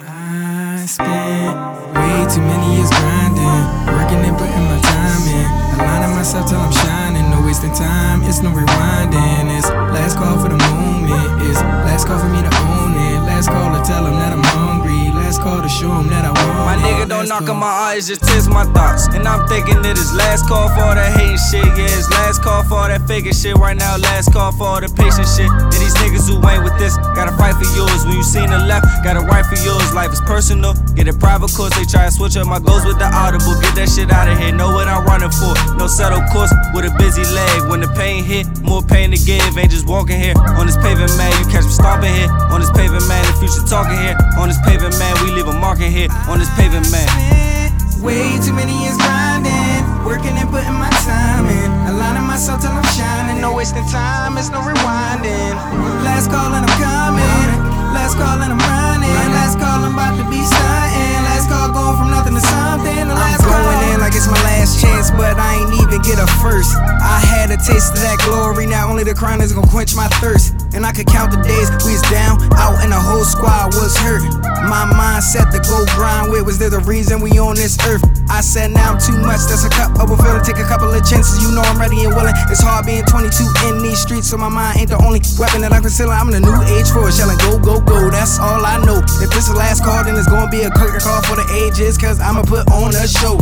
I spent way too many years grinding, working and Don't knock on my eyes, just test my thoughts. And I'm thinking that it's last call for all that hating shit. Yeah, it's last call for all that faking shit. Right now, last call for all the patient shit. And these niggas who ain't with this, gotta fight for yours. When you seen the left, gotta right for yours. Life is personal, get it private course. They try to switch up my goals with the audible. Get that shit out of here, know what I'm running for. No settle course with a busy leg. When the pain hit, more pain to give. Ain't just walking here on this pavement, man. You catch me stomping here on this pavement, man. The future talking here on this pavement, man. We leave a marking here on this pavement, man. Way too many years grinding, working and putting my time in. Aligning myself till I'm shining, no wasting time, it's no rewinding. Last call and I'm coming, last call and I'm running. Last call, I'm about to be stunting. Last call, going from nothing to something. The last I'm going in like it's my last chance, but I ain't even get a first. I had a taste of that glory, now only the crown is gonna quench my thirst. And I could count the days we was down, out, and the whole squad was hurt. My mindset to go grind with was there the reason we on this earth. I said now I'm too much, that's a cup of a feeling. Take a couple of chances, you know I'm ready and willing. It's hard being 22 in these streets, so my mind ain't the only weapon that I'm concealing. I'm in the new age for it, yelling go, go, go. That's all I know. If this is the last call, then it's gonna be a curtain call for the ages, cause I'ma put on a show.